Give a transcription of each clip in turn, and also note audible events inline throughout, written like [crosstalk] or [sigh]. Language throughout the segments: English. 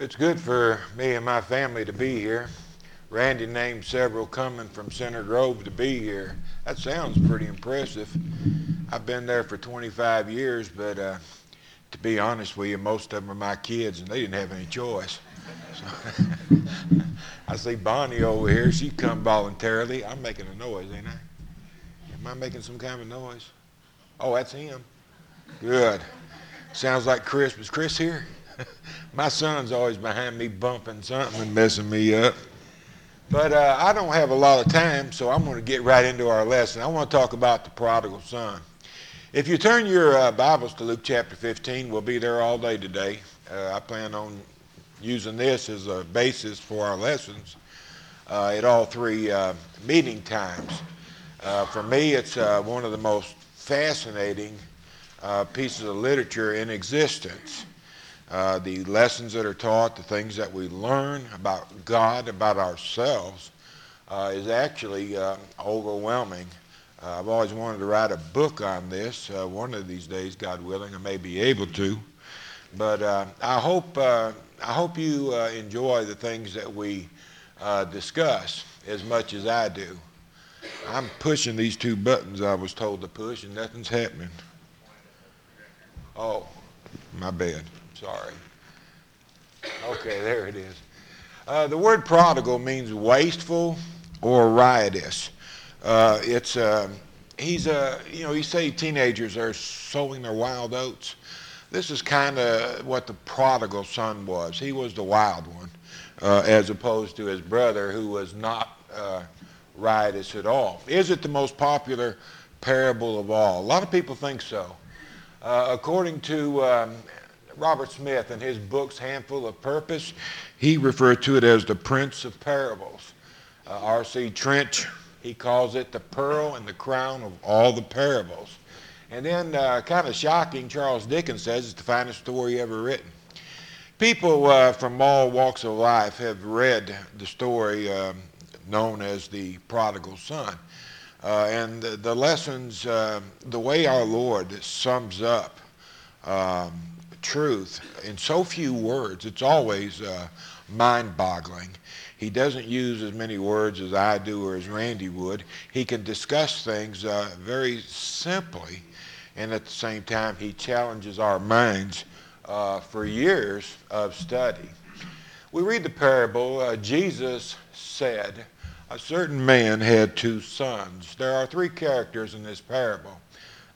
It's good for me and my family to be here. Randy named several coming from Center Grove to be here. That sounds pretty impressive. I've been there for 25 years, but uh, to be honest with you, most of them are my kids, and they didn't have any choice. So [laughs] I see Bonnie over here. She come voluntarily. I'm making a noise, ain't I? Am I making some kind of noise? Oh, that's him. Good. Sounds like Chris. Was Chris here? [laughs] My son's always behind me bumping something and messing me up. But uh, I don't have a lot of time, so I'm going to get right into our lesson. I want to talk about the prodigal son. If you turn your uh, Bibles to Luke chapter 15, we'll be there all day today. Uh, I plan on using this as a basis for our lessons uh, at all three uh, meeting times. Uh, for me, it's one of the most fascinating pieces of literature in existence uh, the lessons that are taught, the things that we learn about God, about ourselves, uh, is actually uh, overwhelming. Uh, I've always wanted to write a book on this. Uh, one of these days, God willing, I may be able to. But I hope I hope you enjoy the things that we discuss as much as I do. I'm pushing these two buttons I was told to push, and nothing's happening. Oh, my bad. Sorry. Okay, there it is. Uh, the word prodigal means wasteful or riotous. Uh, it's uh, he's a you know you say teenagers are sowing their wild oats. This is kind of what the prodigal son was. He was the wild one, uh, as opposed to his brother who was not uh, riotous at all. Is it the most popular parable of all? A lot of people think so. Uh, according to um, Robert Smith, in his books, Handful of Purpose, he referred to it as the Prince of Parables. Uh, R.C. Trench, he calls it the pearl and the crown of all the parables. And then, uh, kind of shocking, Charles Dickens says it's the finest story ever written. People uh, from all walks of life have read the story um, known as the prodigal son. Uh, and the, the lessons, uh, the way our Lord sums up um, truth in so few words, it's always uh, mind boggling. He doesn't use as many words as I do or as Randy would. He can discuss things uh, very simply, and at the same time, he challenges our minds uh, for years of study. We read the parable. Uh, Jesus said, A certain man had two sons. There are three characters in this parable.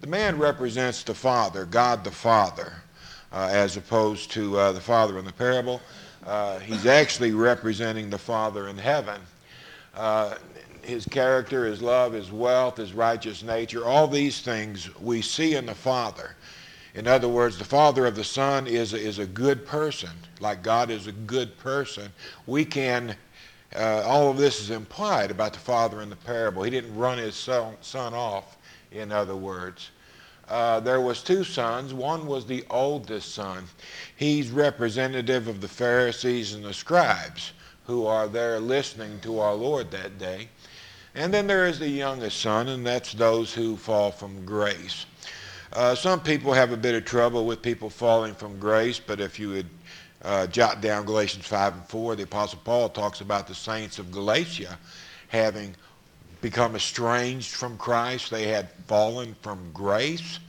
The man represents the Father, God the Father as opposed to uh, the father in the parable. Uh, he's actually representing the Father in heaven. Uh, his character, his love, his wealth, his righteous nature, all these things we see in the Father. In other words, the Father of the Son is is a good person, like God is a good person. We can, uh, all of this is implied about the Father in the parable. He didn't run his son off, in other words. Uh, there was two sons. One was the oldest son. He's representative of the Pharisees and the scribes who are there listening to our Lord that day. And then there is the youngest son, and that's those who fall from grace. Uh, some people have a bit of trouble with people falling from grace, but if you would uh, jot down Galatians 5 and 4, the Apostle Paul talks about the saints of Galatia having become estranged from Christ. They had fallen from grace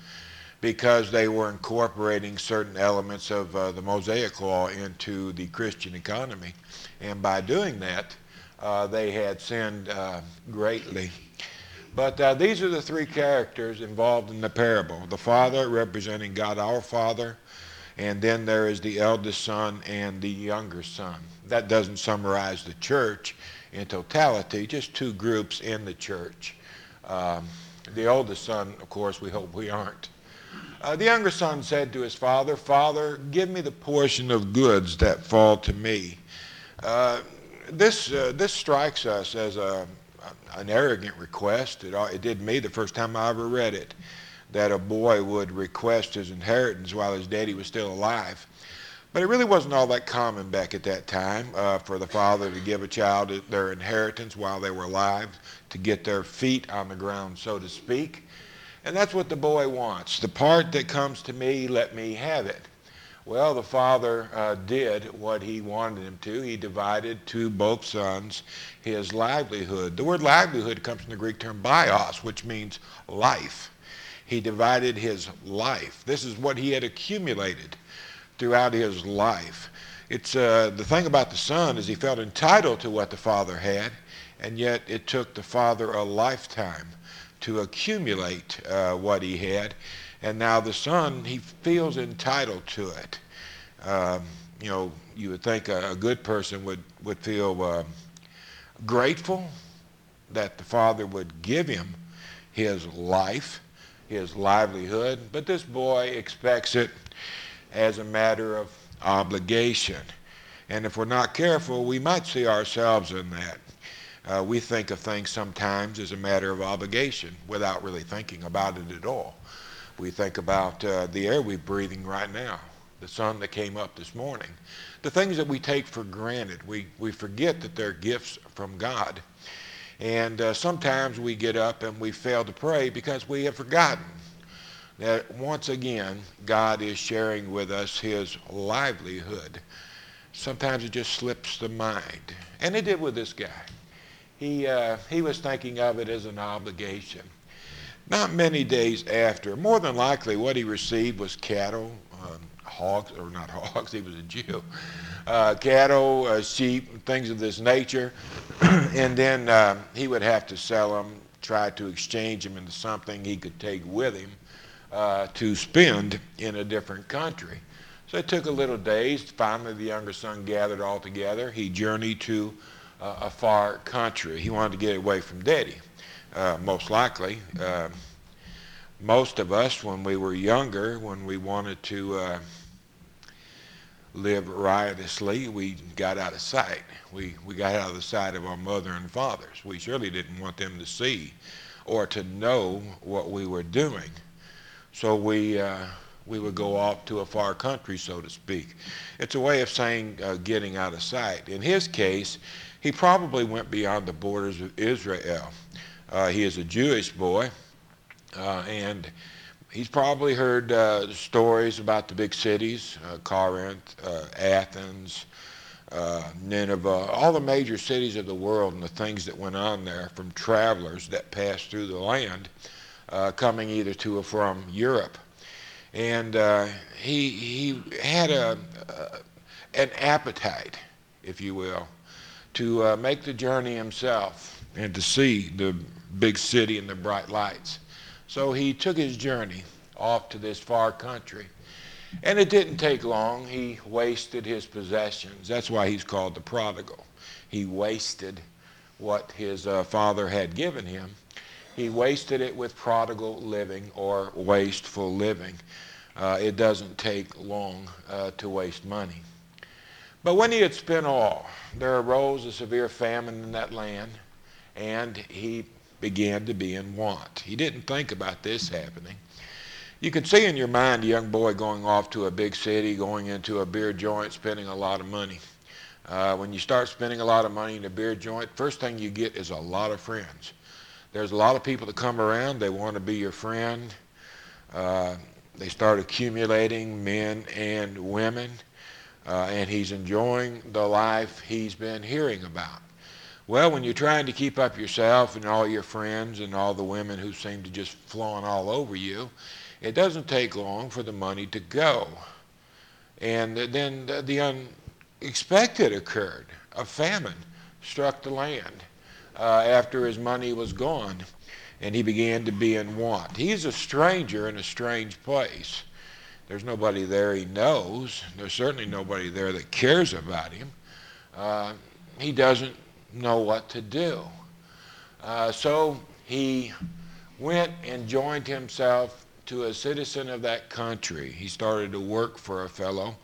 because they were incorporating certain elements of uh, the Mosaic Law into the Christian economy. And by doing that, uh, they had sinned uh, greatly. But uh, these are the three characters involved in the parable the Father representing God our Father, and then there is the eldest son and the younger son. That doesn't summarize the church in totality, just two groups in the church. Um, the oldest son, of course, we hope we aren't. Uh, the younger son said to his father, Father, give me the portion of goods that fall to me. Uh, this, uh, this strikes us as a, an arrogant request. It, it did me the first time I ever read it, that a boy would request his inheritance while his daddy was still alive. But it really wasn't all that common back at that time uh, for the father to give a child their inheritance while they were alive, to get their feet on the ground, so to speak. And that's what the boy wants. The part that comes to me, let me have it. Well, the father uh, did what he wanted him to. He divided to both sons his livelihood. The word livelihood comes from the Greek term bios, which means life. He divided his life. This is what he had accumulated throughout his life. It's uh, the thing about the son is he felt entitled to what the father had, and yet it took the father a lifetime to accumulate uh, what he had. And now the son, he feels entitled to it. Um, you know, you would think a, a, good person would, would feel uh, grateful that the father would give him his life, his livelihood, but this boy expects it as a matter of obligation. And if we're not careful, we might see ourselves in that. Uh, we think of things sometimes as a matter of obligation without really thinking about it at all. We think about uh, the air we're breathing right now, the sun that came up this morning, the things that we take for granted. We, we forget that they're gifts from God. And uh, sometimes we get up and we fail to pray because we have forgotten that once again, God is sharing with us his livelihood. Sometimes it just slips the mind. And it did with this guy. He, uh, he was thinking of it as an obligation. Not many days after, more than likely what he received was cattle, uh, hogs, or not [laughs] hogs, he was a Jew, uh, cattle, uh, sheep, things of this nature. [clears throat] and then uh, he would have to sell them, try to exchange them into something he could take with him uh, to spend in a different country. So it took a little days. Finally, the younger son gathered all together. He journeyed to uh, a far country. He wanted to get away from daddy, uh, most likely. Uh, most of us, when we were younger, when we wanted to uh, live riotously, we got out of sight. We, we got out of the sight of our mother and fathers. We surely didn't want them to see or to know what we were doing. So we, uh, we would go off to a far country, so to speak. It's a way of saying uh, getting out of sight. In his case, he probably went beyond the borders of Israel. Uh, he is a Jewish boy, uh, and he's probably heard uh, stories about the big cities, uh, Corinth, Athens, Nineveh, all the major cities of the world and the things that went on there from travelers that passed through the land uh, coming either to or from Europe. And uh, he, he had a, uh, an appetite, if you will, to uh, make the journey himself and to see the big city and the bright lights. So he took his journey off to this far country. And it didn't take long. He wasted his possessions. That's why he's called the prodigal. He wasted what his uh, father had given him he wasted it with prodigal living or wasteful living. Uh, it doesn't take long uh, to waste money. But when he had spent all, there arose a severe famine in that land, and he began to be in want. He didn't think about this happening. You can see in your mind a young boy going off to a big city, going into a beer joint, spending a lot of money. Uh, when you start spending a lot of money in a beer joint, first thing you get is a lot of friends. There's a lot of people that come around. They want to be your friend. Uh, they start accumulating men and women, uh, and he's enjoying the life he's been hearing about. Well, when you're trying to keep up yourself and all your friends and all the women who seem to just flowing all over you, it doesn't take long for the money to go. And then the unexpected occurred. A famine struck the land uh, after his money was gone and he began to be in want. He's a stranger in a strange place. There's nobody there he knows. There's certainly nobody there that cares about him. Uh, he doesn't know what to do. Uh, so he went and joined himself to a citizen of that country. He started to work for a fellow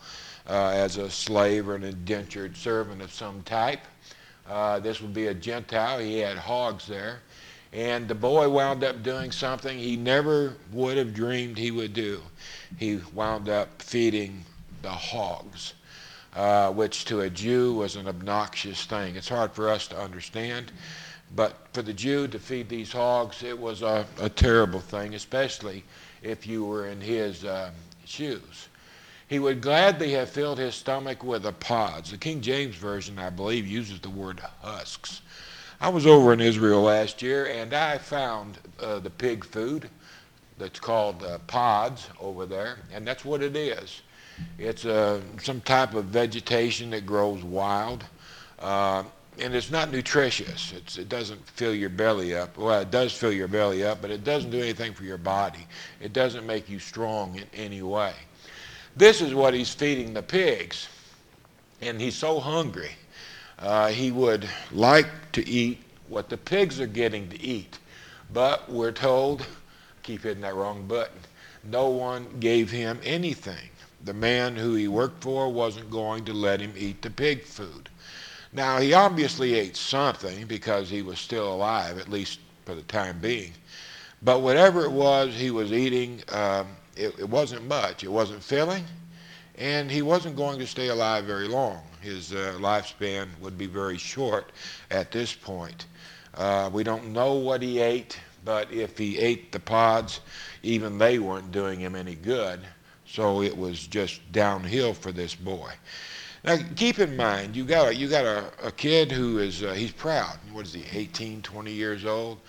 uh, as a slave or an indentured servant of some type. Uh, this would be a Gentile. He had hogs there. And the boy wound up doing something he never would have dreamed he would do. He wound up feeding the hogs, uh, which to a Jew was an obnoxious thing. It's hard for us to understand, but for the Jew to feed these hogs, it was a, a terrible thing, especially if you were in his uh, shoes. He would gladly have filled his stomach with the pods. The King James Version, I believe, uses the word husks. I was over in Israel last year and I found uh, the pig food that's called uh, pods over there, and that's what it is. It's uh, some type of vegetation that grows wild, uh, and it's not nutritious. It's, it doesn't fill your belly up. Well, it does fill your belly up, but it doesn't do anything for your body. It doesn't make you strong in any way. This is what he's feeding the pigs, and he's so hungry. Uh, he would like to eat what the pigs are getting to eat, but we're told, keep hitting that wrong button, no one gave him anything the man who he worked for wasn't going to let him eat the pig food. Now, he obviously ate something because he was still alive, at least for the time being. But whatever it was he was eating, um, it, it, wasn't much. It wasn't filling, and he wasn't going to stay alive very long. His uh, lifespan would be very short at this point. Uh, we don't know what he ate, but if he ate the pods, even they weren't doing him any good. So it was just downhill for this boy. Now keep in mind, you got a, you got a, a kid who is uh, he's proud. What is he? 18, 20 years old.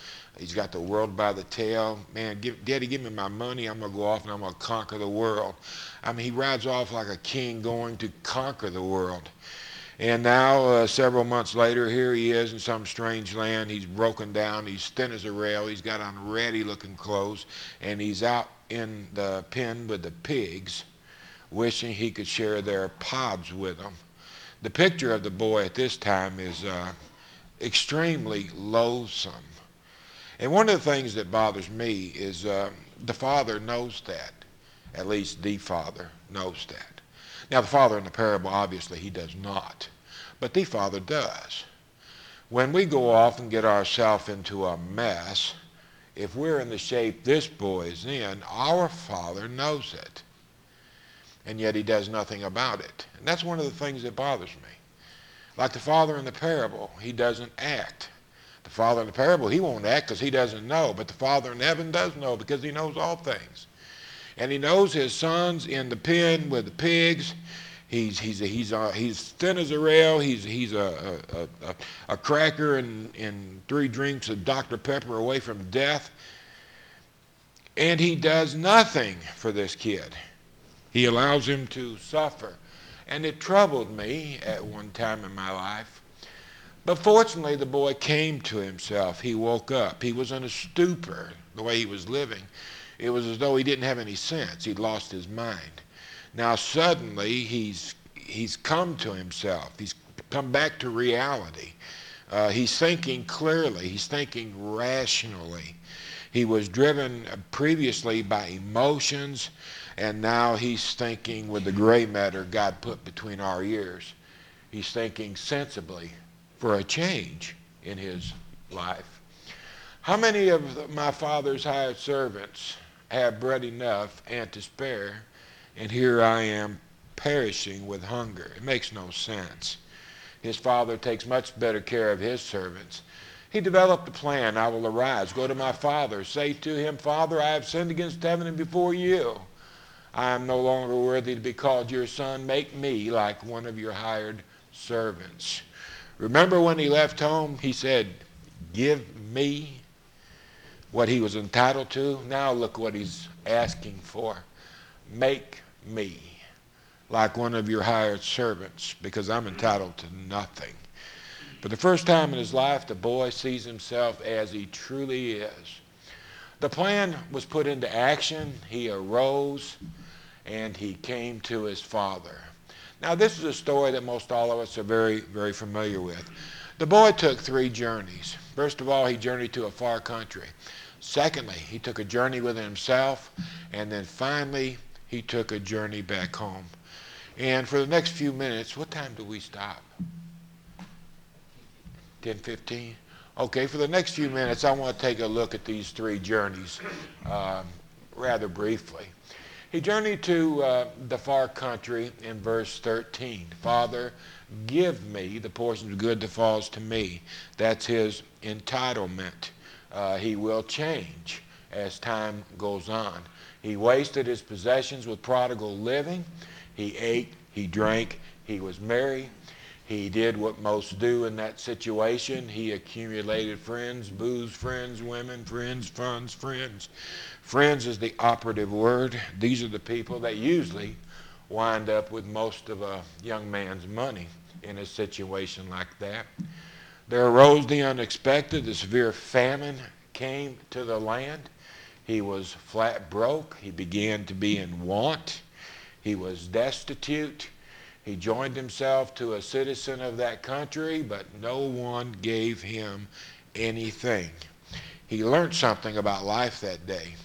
He's got the world by the tail. Man, give, Daddy, give me my money. I'm gonna go off and I'm gonna conquer the world. I mean, he rides off like a king going to conquer the world. And now, uh, several months later, here he is in some strange land. He's broken down. He's thin as a rail. He's got on ratty looking clothes. And he's out in the pen with the pigs, wishing he could share their pods with them. The picture of the boy at this time is uh, extremely loathsome. And one of the things that bothers me is uh, the father knows that. At least the father knows that. Now, the father in the parable, obviously, he does not. But the father does. When we go off and get ourselves into a mess, if we're in the shape this boy is in, our Father knows it. And yet he does nothing about it. And that's one of the things that bothers me. Like the father in the parable, he doesn't act. The father in the parable, he won't act because he doesn't know. But the father in heaven does know because he knows all things. And he knows his son's in the pen with the pigs. He's, he's, he's, a, he's thin as a rail. He's, he's a, a, a, a cracker and, and three drinks of Dr. Pepper away from death. And he does nothing for this kid. He allows him to suffer. And it troubled me at one time in my life. But fortunately, the boy came to himself. He woke up. He was in a stupor, the way he was living. It was as though he didn't have any sense. He'd lost his mind. Now suddenly he's he's come to himself. He's come back to reality. Uh, he's thinking clearly. He's thinking rationally. He was driven previously by emotions, and now he's thinking with the gray matter God put between our ears. He's thinking sensibly for a change in his life. How many of my father's hired servants have bread enough and to spare and here I am perishing with hunger. It makes no sense. His father takes much better care of his servants. He developed a plan. I will arise, go to my father, say to him, Father, I have sinned against heaven and before you. I am no longer worthy to be called your son. Make me like one of your hired servants. Remember when he left home, he said, Give me what he was entitled to. Now look what he's asking for. Make me like one of your hired servants because I'm entitled to nothing. For the first time in his life, the boy sees himself as he truly is. The plan was put into action. He arose and he came to his father. Now, this is a story that most all of us are very, very familiar with. The boy took three journeys. First of all, he journeyed to a far country. Secondly, he took a journey with himself. And then finally, he took a journey back home. And for the next few minutes, what time do we stop? 10:15. Okay, for the next few minutes, I want to take a look at these three journeys um, rather briefly. He journeyed to uh, the far country in verse 13. Father, give me the portion of good that falls to me. That's his entitlement. Uh, he will change as time goes on. He wasted his possessions with prodigal living. He ate, he drank, he was merry. He did what most do in that situation. He accumulated friends, booze friends, women friends, funds friends. Friends is the operative word. These are the people that usually wind up with most of a young man's money in a situation like that. There arose the unexpected. The severe famine came to the land. He was flat broke. He began to be in want. He was destitute. He joined himself to a citizen of that country, but no one gave him anything. He learned something about life that day.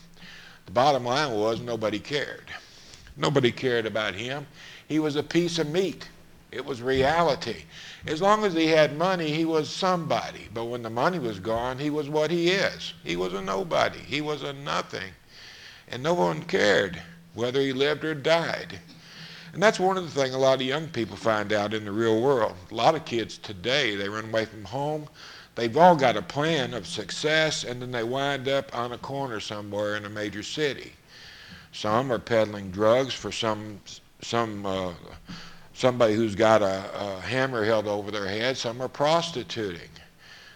The bottom line was nobody cared. Nobody cared about him. He was a piece of meat. It was reality. As long as he had money, he was somebody. But when the money was gone, he was what he is. He was a nobody. He was a nothing. And no one cared whether he lived or died. And that's one of the things a lot of young people find out in the real world. A lot of kids today, they run away from home. They've all got a plan of success, and then they wind up on a corner somewhere in a major city. Some are peddling drugs for some some uh, somebody who's got a, a hammer held over their head. Some are prostituting.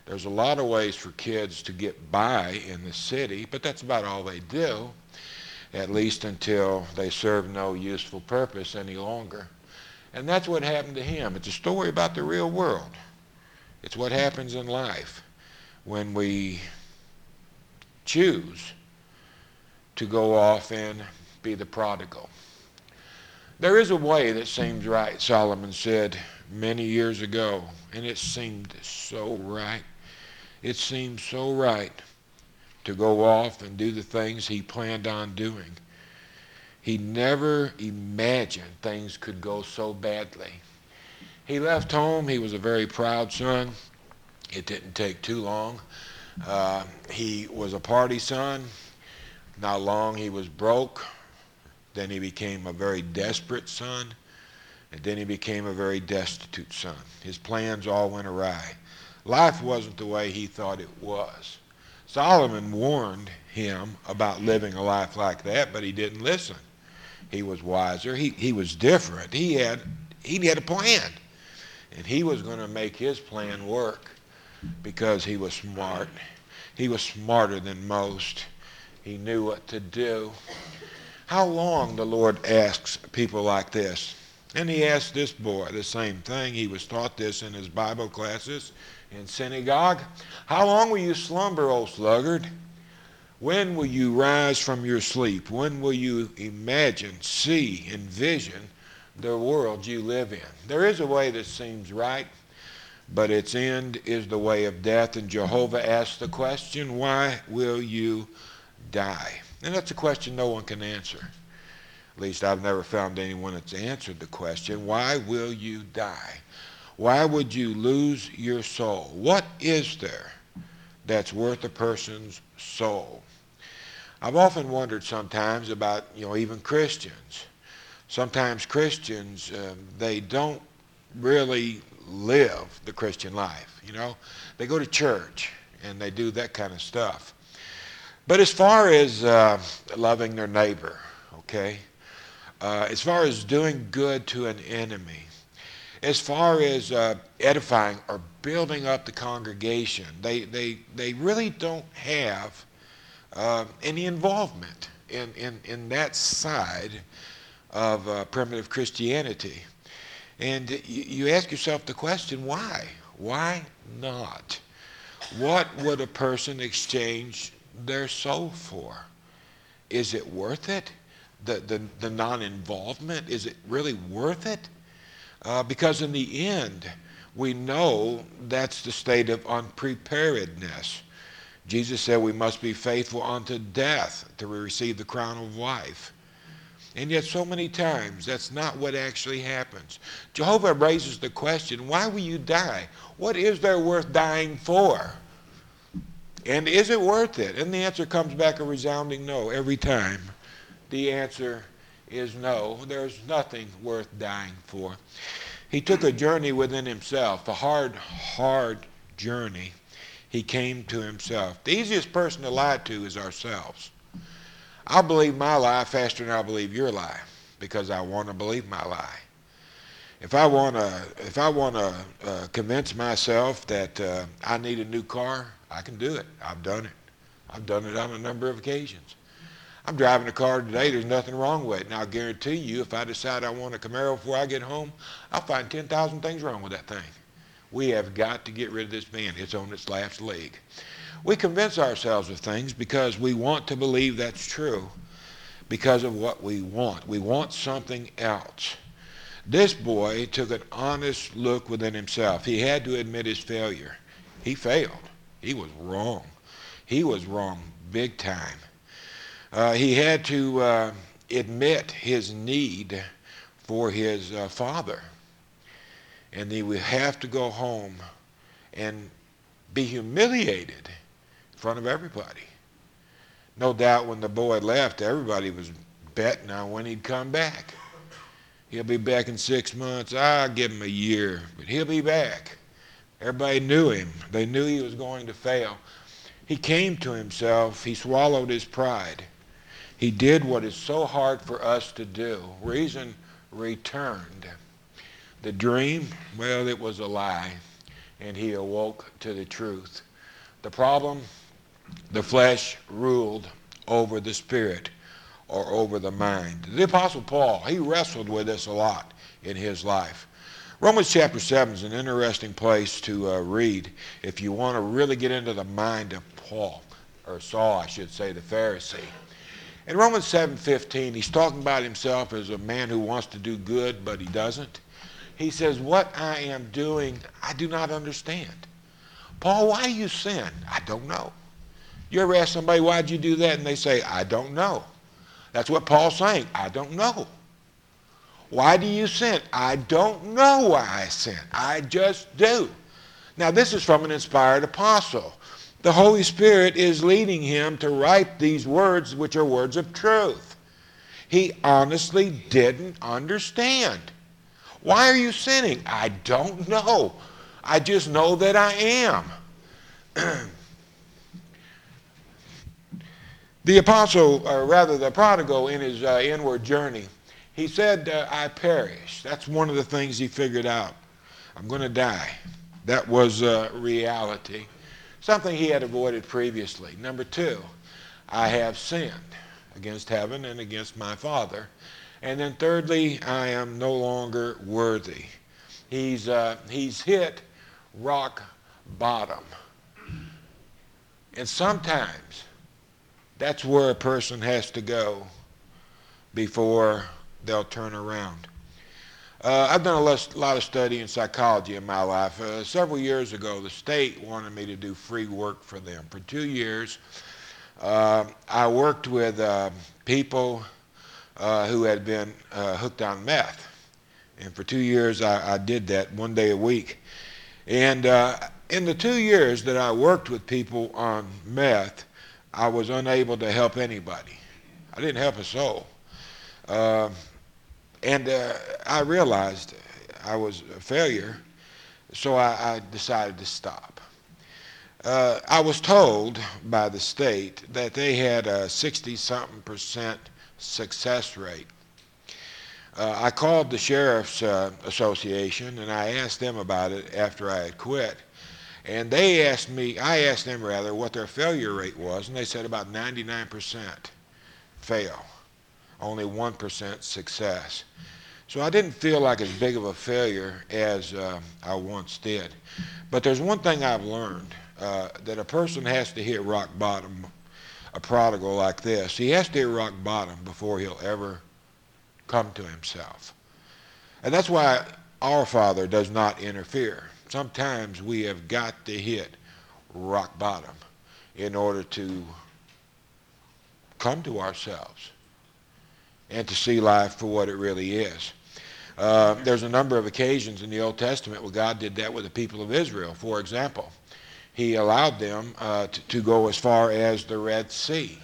There's a lot of ways for kids to get by in the city, but that's about all they do, at least until they serve no useful purpose any longer. And that's what happened to him. It's a story about the real world. It's what happens in life when we choose to go off and be the prodigal. There is a way that seems right, Solomon said many years ago, and it seemed so right. It seemed so right to go off and do the things he planned on doing. He never imagined things could go so badly. He left home. He was a very proud son. It didn't take too long. Uh, he was a party son. Not long he was broke. Then he became a very desperate son. And then he became a very destitute son. His plans all went awry. Life wasn't the way he thought it was. Solomon warned him about living a life like that, but he didn't listen. He was wiser. He, he was different. He had, he had a plan. And he was going to make his plan work because he was smart. He was smarter than most. He knew what to do. How long, the Lord asks people like this. And he asked this boy the same thing. He was taught this in his Bible classes in synagogue. How long will you slumber, O sluggard? When will you rise from your sleep? When will you imagine, see, envision the world you live in? There is a way that seems right, but its end is the way of death. And Jehovah asks the question, Why will you die? And that's a question no one can answer. At least I've never found anyone that's answered the question, why will you die? Why would you lose your soul? What is there that's worth a person's soul? I've often wondered sometimes about, you know, even Christians. Sometimes Christians, um, they don't really live the Christian life, you know. They go to church and they do that kind of stuff. But as far as uh, loving their neighbor, okay, uh, as far as doing good to an enemy, as far as uh, edifying or building up the congregation, they, they, they really don't have uh, any involvement in, in, in that side of uh, primitive Christianity. And you, you ask yourself the question, why? Why not? What would a person exchange their soul for? Is it worth it? The, the, the non-involvement, is it really worth it? Uh, because in the end, we know that's the state of unpreparedness. Jesus said we must be faithful unto death to receive the crown of life. And yet, so many times, that's not what actually happens. Jehovah raises the question why will you die? What is there worth dying for? And is it worth it? And the answer comes back a resounding no every time. The answer is no. There's nothing worth dying for. He took a journey within himself, a hard, hard journey. He came to himself. The easiest person to lie to is ourselves. I'll believe my lie faster than I'll believe your lie because I want to believe my lie. If I want to, if I want to uh, convince myself that uh, I need a new car, I can do it. I've done it. I've done it on a number of occasions. I'm driving a car today. There's nothing wrong with it. And I'll guarantee you, if I decide I want a Camaro before I get home, I'll find 10,000 things wrong with that thing. We have got to get rid of this van. It's on its last leg. We convince ourselves of things because we want to believe that's true because of what we want. We want something else. This boy took an honest look within himself. He had to admit his failure. He failed. He was wrong. He was wrong big time. Uh, he had to uh, admit his need for his uh, father. And he would have to go home and be humiliated in front of everybody. No doubt when the boy left, everybody was betting on when he'd come back. He'll be back in six months. I'll give him a year, but he'll be back. Everybody knew him. They knew he was going to fail. He came to himself. He swallowed his pride. He did what is so hard for us to do. Reason returned. The dream, well, it was a lie, and he awoke to the truth. The problem, the flesh ruled over the spirit or over the mind. The Apostle Paul, he wrestled with this a lot in his life. Romans chapter 7 is an interesting place to uh, read if you want to really get into the mind of Paul, or Saul, I should say, the Pharisee. In Romans 7:15, he's talking about himself as a man who wants to do good, but he doesn't. He says, What I am doing, I do not understand. Paul, why do you sin? I don't know. You ever ask somebody, why'd you do that? And they say, I don't know. That's what Paul's saying. I don't know. Why do you sin? I don't know why I sin. I just do. Now, this is from an inspired apostle. The Holy Spirit is leading him to write these words, which are words of truth. He honestly didn't understand. Why are you sinning? I don't know. I just know that I am. [clears throat] The apostle, or rather the prodigal in his uh, inward journey, he said, uh, I perish. That's one of the things he figured out. I'm going to die. That was uh, reality. Something he had avoided previously. Number two, I have sinned against heaven and against my Father. And then thirdly, I am no longer worthy. He's, uh, he's hit rock bottom. And sometimes that's where a person has to go before they'll turn around. Uh, I've done a lot of study in psychology in my life. Uh, several years ago, the state wanted me to do free work for them. For two years, uh, I worked with uh, people uh, who had been uh, hooked on meth. And for two years, I, I did that one day a week. And in the two years that I worked with people on meth, I was unable to help anybody. I didn't help a soul. And uh, I realized I was a failure, so I, I decided to stop. Uh, I was told by the state that they had a 60 something percent success rate. Uh, I called the Sheriff's uh, Association and I asked them about it after I had quit. And they asked me, I asked them rather, what their failure rate was, and they said about 99% fail, only 1% success. So I didn't feel like as big of a failure as uh, I once did. But there's one thing I've learned uh, that a person has to hit rock bottom, a prodigal like this. He has to hit rock bottom before he'll ever come to himself. And that's why our Father does not interfere sometimes we have got to hit rock bottom in order to come to ourselves and to see life for what it really is. Uh, there's a number of occasions in the Old Testament where God did that with the people of Israel. For example, he allowed them uh, to, to go as far as the Red Sea.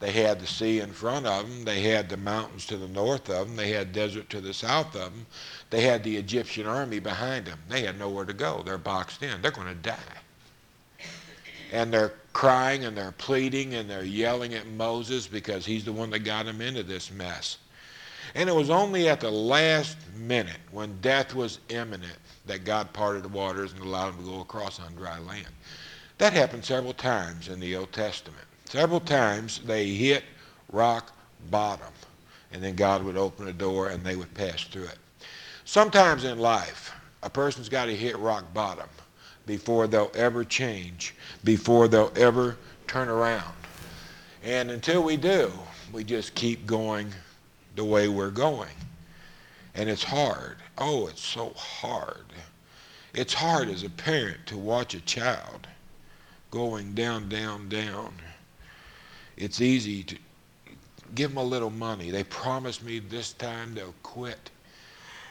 They had the sea in front of them. They had the mountains to the north of them. They had desert to the south of them. They had the Egyptian army behind them. They had nowhere to go. They're boxed in. They're going to die. And they're crying and they're pleading and they're yelling at Moses because he's the one that got them into this mess. And it was only at the last minute, when death was imminent, that God parted the waters and allowed them to go across on dry land. That happened several times in the Old Testament. Several times they hit rock bottom, and then God would open a door and they would pass through it. Sometimes in life, a person's got to hit rock bottom before they'll ever change, before they'll ever turn around. And until we do, we just keep going the way we're going. And it's hard. Oh, it's so hard. It's hard as a parent to watch a child going down, down, down. It's easy to give them a little money. They promise me this time they'll quit.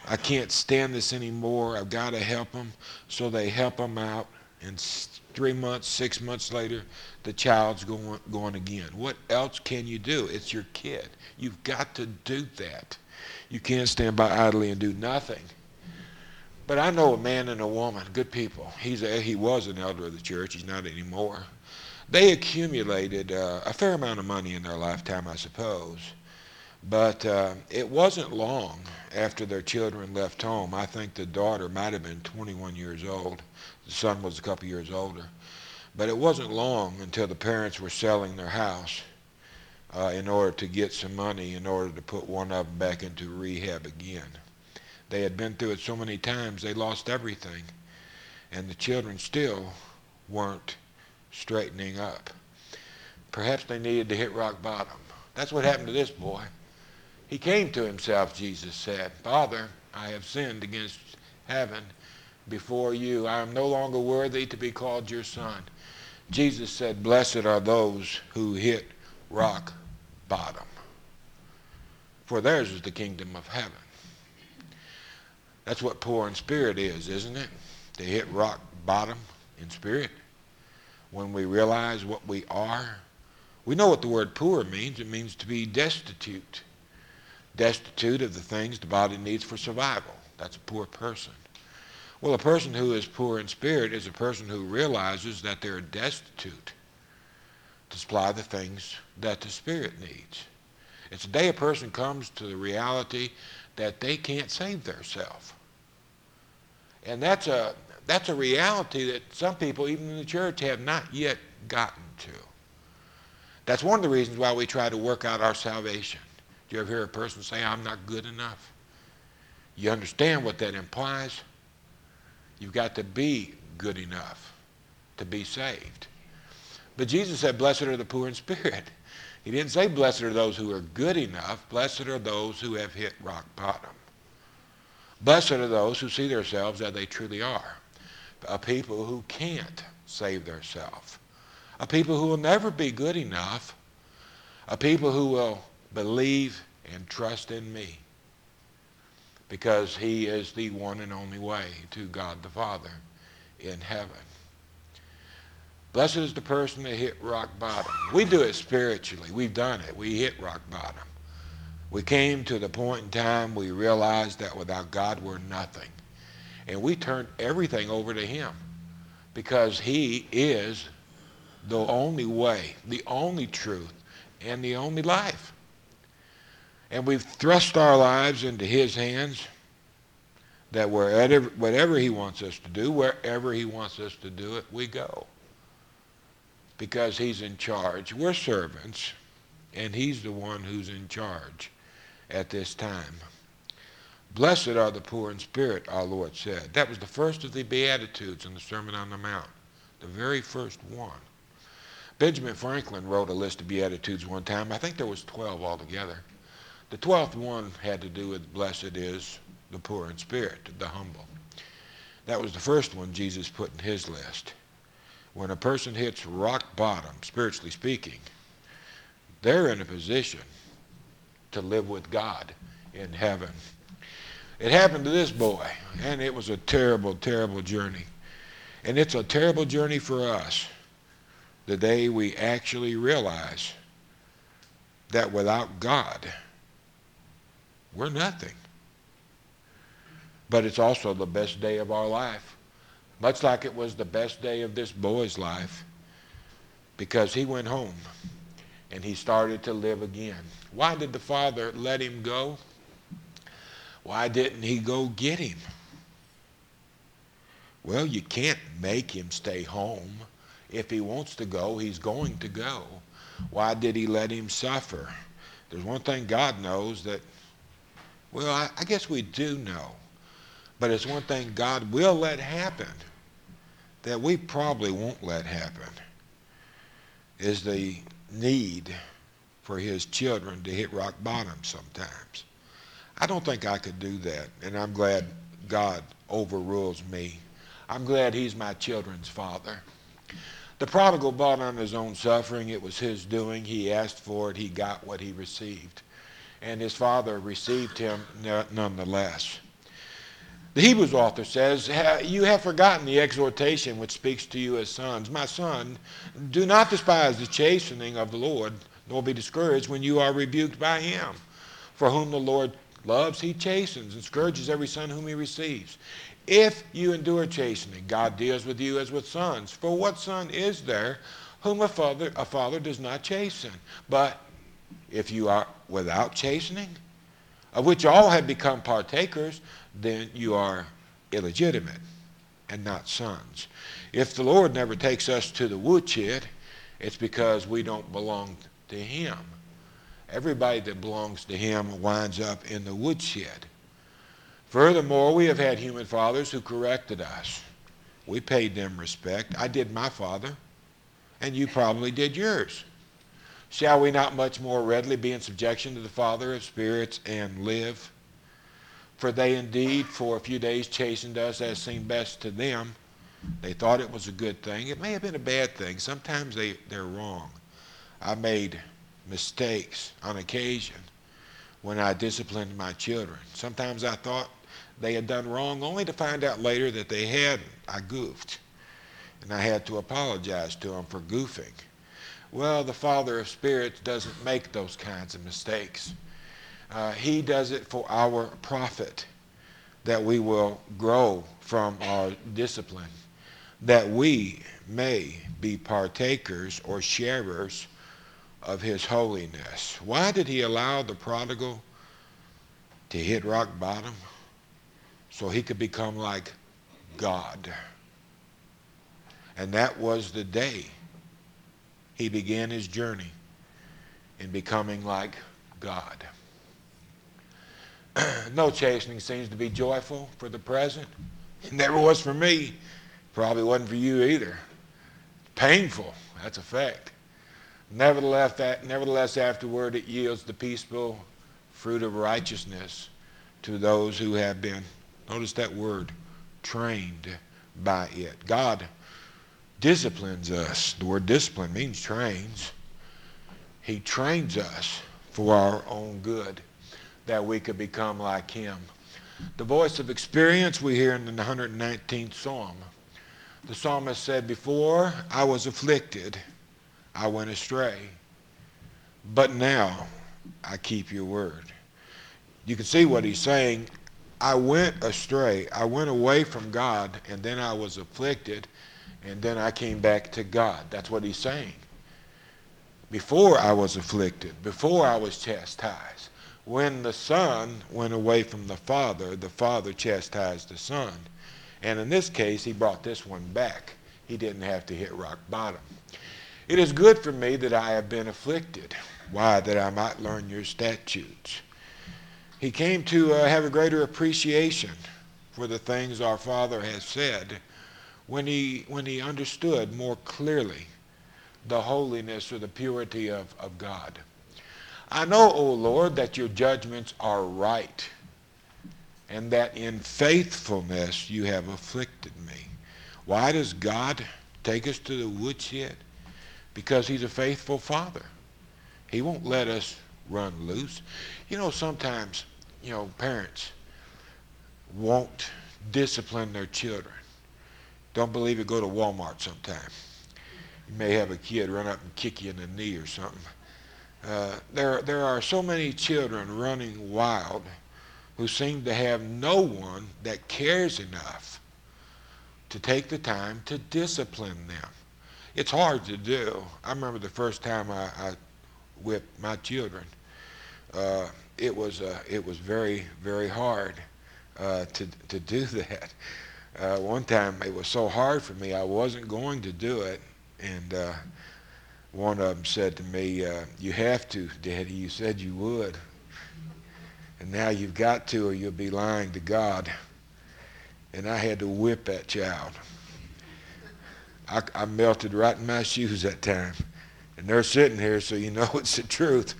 I can't stand this anymore. I've got to help them. So they help them out. And three months, six months later, the child's going, going again. What else can you do? It's your kid. You've got to do that. You can't stand by idly and do nothing. But I know a man and a woman, good people. He's a, he was an elder of the church. He's not anymore. They accumulated uh, a fair amount of money in their lifetime, I suppose. But uh, it wasn't long after their children left home. I think the daughter might have been 21 years old. The son was a couple years older. But it wasn't long until the parents were selling their house uh, in order to get some money in order to put one of them back into rehab again. They had been through it so many times, they lost everything. And the children still weren't straightening up. Perhaps they needed to hit rock bottom. That's what happened to this boy. He came to himself, Jesus said, Father, I have sinned against heaven before you. I am no longer worthy to be called your son. Jesus said, Blessed are those who hit rock bottom, for theirs is the kingdom of heaven. That's what poor in spirit is, isn't it? To hit rock bottom in spirit. When we realize what we are, we know what the word poor means. It means to be destitute. Destitute of the things the body needs for survival. That's a poor person. Well, a person who is poor in spirit is a person who realizes that they're destitute to supply the things that the spirit needs. It's the day a person comes to the reality that they can't save themselves. And that's a, that's a reality that some people, even in the church, have not yet gotten to. That's one of the reasons why we try to work out our salvation. Do you ever hear a person say, I'm not good enough? You understand what that implies? You've got to be good enough to be saved. But Jesus said, Blessed are the poor in spirit. He didn't say, Blessed are those who are good enough. Blessed are those who have hit rock bottom. Blessed are those who see themselves as they truly are. A people who can't save themselves. A people who will never be good enough. A people who will believe and trust in me. Because he is the one and only way to God the Father in heaven. Blessed is the person that hit rock bottom. We do it spiritually. We've done it. We hit rock bottom. We came to the point in time we realized that without God we're nothing. And we turned everything over to him because he is the only way, the only truth, and the only life. And we've thrust our lives into his hands that wherever, whatever he wants us to do, wherever he wants us to do it, we go. Because he's in charge. We're servants, and he's the one who's in charge at this time. Blessed are the poor in spirit, our Lord said. That was the first of the Beatitudes in the Sermon on the Mount, the very first one. Benjamin Franklin wrote a list of Beatitudes one time. I think there was 12 altogether. The 12th one had to do with blessed is the poor in spirit, the humble. That was the first one Jesus put in his list. When a person hits rock bottom, spiritually speaking, they're in a position to live with God in heaven. It happened to this boy, and it was a terrible, terrible journey. And it's a terrible journey for us the day we actually realize that without God, we're nothing. But it's also the best day of our life, much like it was the best day of this boy's life, because he went home and he started to live again. Why did the father let him go? Why didn't he go get him? Well, you can't make him stay home. If he wants to go, he's going to go. Why did he let him suffer? There's one thing God knows that, well, I, I guess we do know. But it's one thing God will let happen that we probably won't let happen is the need for his children to hit rock bottom sometimes. I don't think I could do that, and I'm glad God overrules me. I'm glad he's my children's father. The prodigal bought on his own suffering. It was his doing. He asked for it. He got what he received. And his father received him nonetheless. The Hebrews author says, You have forgotten the exhortation which speaks to you as sons. My son, do not despise the chastening of the Lord, nor be discouraged when you are rebuked by him. For whom the Lord loves, he chastens and scourges every son whom he receives. If you endure chastening, God deals with you as with sons. For what son is there whom a father, a father does not chasten? But if you are without chastening, of which all have become partakers, then you are illegitimate and not sons. If the Lord never takes us to the woodshed, it's because we don't belong to Him. Everybody that belongs to Him winds up in the woodshed. Furthermore, we have had human fathers who corrected us. We paid them respect. I did my father, and you probably did yours. Shall we not much more readily be in subjection to the Father of spirits and live? For they indeed for a few days chastened us as seemed best to them. They thought it was a good thing. It may have been a bad thing. Sometimes they, they're wrong. I made mistakes on occasion when I disciplined my children. Sometimes I thought they had done wrong only to find out later that they hadn't. I goofed. And I had to apologize to them for goofing. Well, the Father of spirits doesn't make those kinds of mistakes. Uh, he does it for our profit, that we will grow from our discipline, that we may be partakers or sharers of his holiness. Why did he allow the prodigal to hit rock bottom? So he could become like God. And that was the day he began his journey in becoming like God. [clears throat] no chastening seems to be joyful for the present. It never was for me. Probably wasn't for you either. Painful, that's a fact. Nevertheless, that, nevertheless, afterward it yields the peaceful fruit of righteousness to those who have been, notice that word, trained by it. God disciplines us. The word discipline means trains. He trains us for our own good that we could become like him. The voice of experience we hear in the 119th Psalm. The psalmist said, Before I was afflicted, I went astray, but now I keep your word. You can see what he's saying. I went astray. I went away from God, and then I was afflicted, and then I came back to God. That's what he's saying. Before I was afflicted, before I was chastised, when the Son went away from the Father, the Father chastised the Son. And in this case, he brought this one back. He didn't have to hit rock bottom. It is good for me that I have been afflicted. Why? That I might learn your statutes. He came to uh, have a greater appreciation for the things our Father has said when he, when he understood more clearly the holiness or the purity of, of God. I know, O Lord, that your judgments are right, and that in faithfulness you have afflicted me. Why does God take us to the woodshed? Because he's a faithful father. He won't let us run loose. You know, sometimes, you know, parents won't discipline their children. Don't believe it, go to Walmart sometime. You may have a kid run up and kick you in the knee or something. Uh, there, there are so many children running wild who seem to have no one that cares enough to take the time to discipline them. It's hard to do. I remember the first time I, I whipped my children. Uh, it was uh, it was very very hard uh, to to do [laughs] that. Uh, one time it was so hard for me I wasn't going to do it, and uh, one of them said to me, uh, "You have to, Daddy. You said you would, and now you've got to, or you'll be lying to God." And I had to whip that child. I, I melted right in my shoes that time, and they're sitting here, so you know [laughs] it's the truth.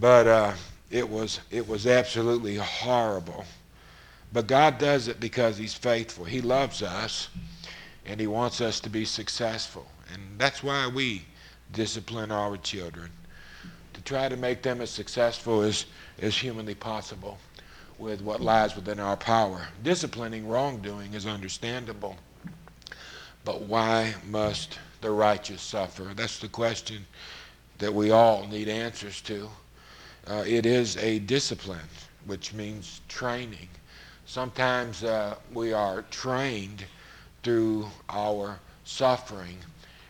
But uh, it was it was absolutely horrible. But God does it because He's faithful. He loves us, and He wants us to be successful. And that's why we discipline our children, to try to make them as successful as, as humanly possible with what lies within our power. Disciplining wrongdoing is understandable. But why must the righteous suffer? That's the question that we all need answers to. Uh, it is a discipline, which means training. Sometimes uh, we are trained through our suffering,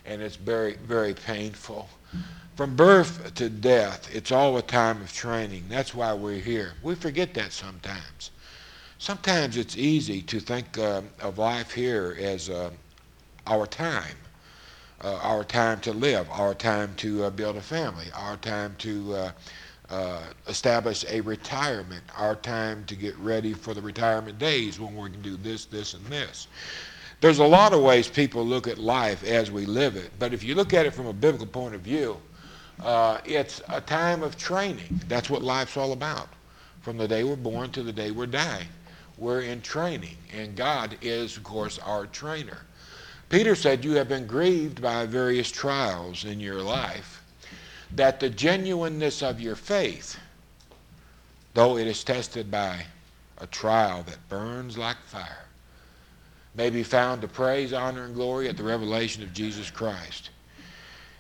and it's very, very painful. From birth to death, it's all a time of training. That's why we're here. We forget that sometimes. Sometimes it's easy to think uh, of life here as uh, our time, uh, our time to live, our time to uh, build a family, our time to uh, establish a retirement, our time to get ready for the retirement days when we can do this, this, and this. There's a lot of ways people look at life as we live it, but if you look at it from a biblical point of view, uh, it's a time of training. That's what life's all about. From the day we're born to the day we're dying, we're in training, and God is, of course, our trainer. Peter said, You have been grieved by various trials in your life that the genuineness of your faith, though it is tested by a trial that burns like fire, may be found to praise, honor, and glory at the revelation of Jesus Christ.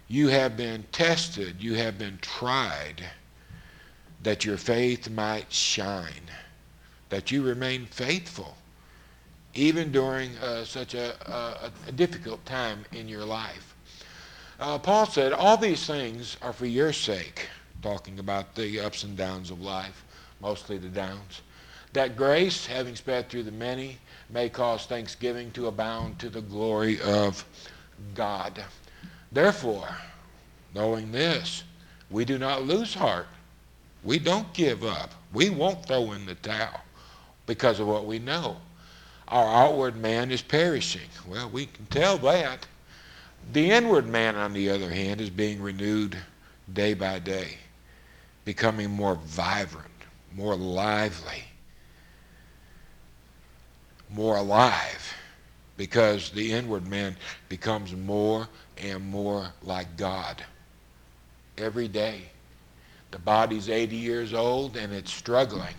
You have been tested, you have been tried, that your faith might shine, that you remain faithful, even during uh, such a, a, a difficult time in your life. Uh, Paul said, All these things are for your sake, talking about the ups and downs of life, mostly the downs. That grace, having sped through the many, may cause thanksgiving to abound to the glory of God. Therefore, knowing this, we do not lose heart. We don't give up. We won't throw in the towel because of what we know. Our outward man is perishing. Well, we can tell that. The inward man, on the other hand, is being renewed day by day, becoming more vibrant, more lively, more alive, because the inward man becomes more and more like God every day. The body's 80 years old and it's struggling,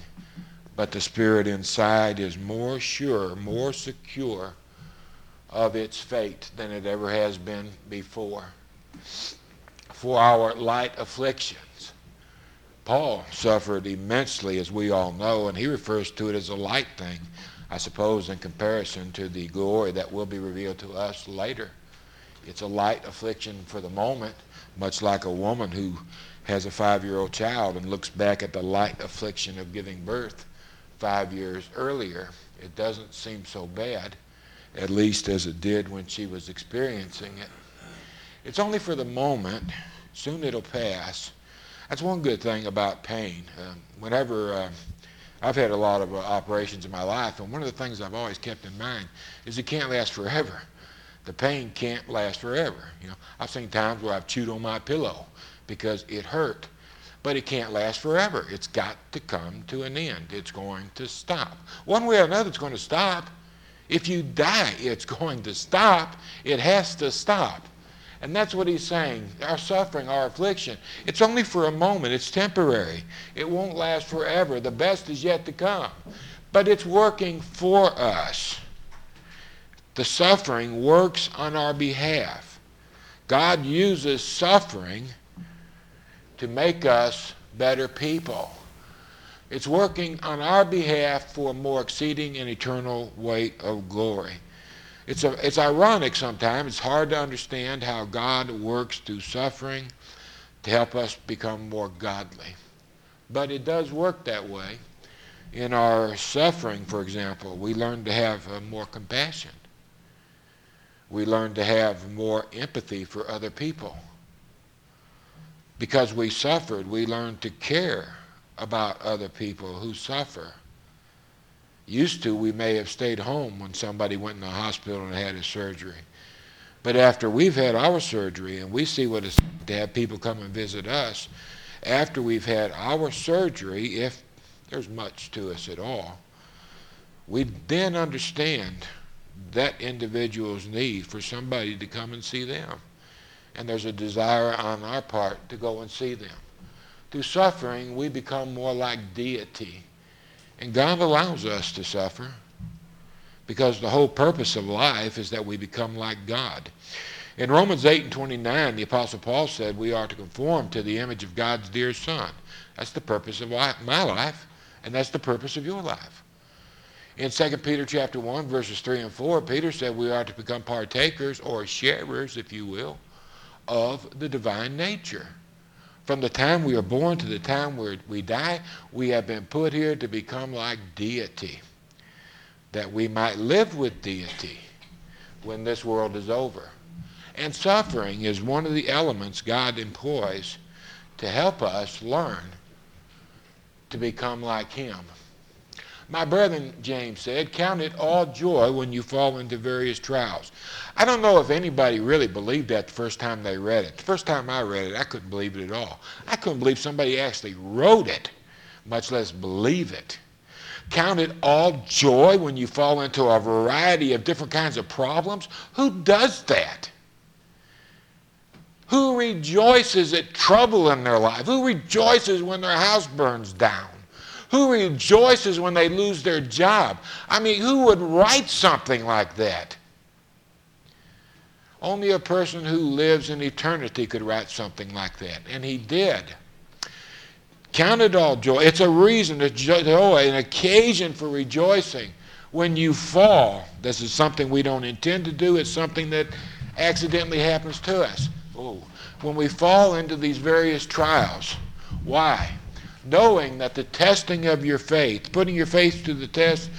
but the spirit inside is more sure, more secure of its fate than it ever has been before. For our light afflictions, Paul suffered immensely, as we all know, and he refers to it as a light thing, I suppose, in comparison to the glory that will be revealed to us later. It's a light affliction for the moment, much like a woman who has a five-year-old child and looks back at the light affliction of giving birth five years earlier. It doesn't seem so bad at least as it did when she was experiencing it. It's only for the moment. Soon it'll pass. That's one good thing about pain. Uh, whenever uh, I've had a lot of uh, operations in my life, and one of the things I've always kept in mind is it can't last forever. The pain can't last forever. You know, I've seen times where I've chewed on my pillow because it hurt, but it can't last forever. It's got to come to an end. It's going to stop. One way or another, it's going to stop. If you die, it's going to stop. It has to stop. And that's what he's saying. Our suffering, our affliction, it's only for a moment. It's temporary. It won't last forever. The best is yet to come. But it's working for us. The suffering works on our behalf. God uses suffering to make us better people. It's working on our behalf for a more exceeding and eternal weight of glory. It's, a, it's ironic sometimes. It's hard to understand how God works through suffering to help us become more godly. But it does work that way. In our suffering, for example, we learn to have more compassion. We learn to have more empathy for other people. Because we suffered, we learn to care about other people who suffer. Used to, we may have stayed home when somebody went in the hospital and had a surgery. But after we've had our surgery and we see what it's to have people come and visit us, after we've had our surgery, if there's much to us at all, we then understand that individual's need for somebody to come and see them. And there's a desire on our part to go and see them. Through suffering, we become more like deity. And God allows us to suffer because the whole purpose of life is that we become like God. In Romans 8 and 29, the Apostle Paul said we are to conform to the image of God's dear Son. That's the purpose of my life, and that's the purpose of your life. In 2 Peter chapter 1, verses 3 and 4, Peter said we are to become partakers or sharers, if you will, of the divine nature. From the time we are born to the time where we die, we have been put here to become like deity, that we might live with deity when this world is over. And suffering is one of the elements God employs to help us learn to become like Him. My brethren, James said, count it all joy when you fall into various trials. I don't know if anybody really believed that the first time they read it. The first time I read it, I couldn't believe it at all. I couldn't believe somebody actually wrote it, much less believe it. Count it all joy when you fall into a variety of different kinds of problems. Who does that? Who rejoices at trouble in their life? Who rejoices when their house burns down? Who rejoices when they lose their job? I mean, who would write something like that? Only a person who lives in eternity could write something like that, and he did. Count it all joy. It's a reason joy, an occasion for rejoicing. When you fall, this is something we don't intend to do, it's something that accidentally happens to us. Oh, when we fall into these various trials. Why? Knowing that the testing of your faith, putting your faith to the test,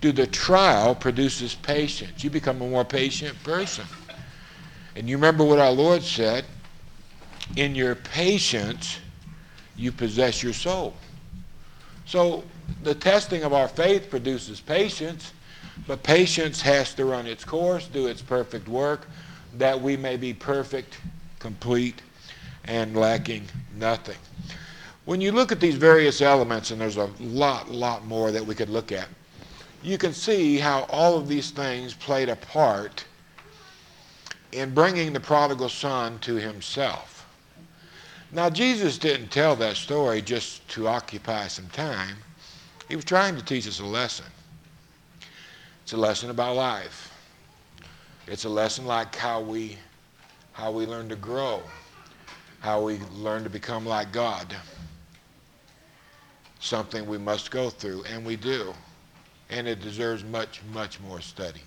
to the trial, produces patience. You become a more patient person. And you remember what our Lord said in your patience, you possess your soul. So the testing of our faith produces patience, but patience has to run its course, do its perfect work, that we may be perfect, complete, and lacking nothing. When you look at these various elements, and there's a lot, lot more that we could look at, you can see how all of these things played a part in bringing the prodigal son to himself. Now, Jesus didn't tell that story just to occupy some time. He was trying to teach us a lesson. It's a lesson about life. It's a lesson like how we, how we learn to grow, how we learn to become like God. Something we must go through, and we do. And it deserves much, much more study.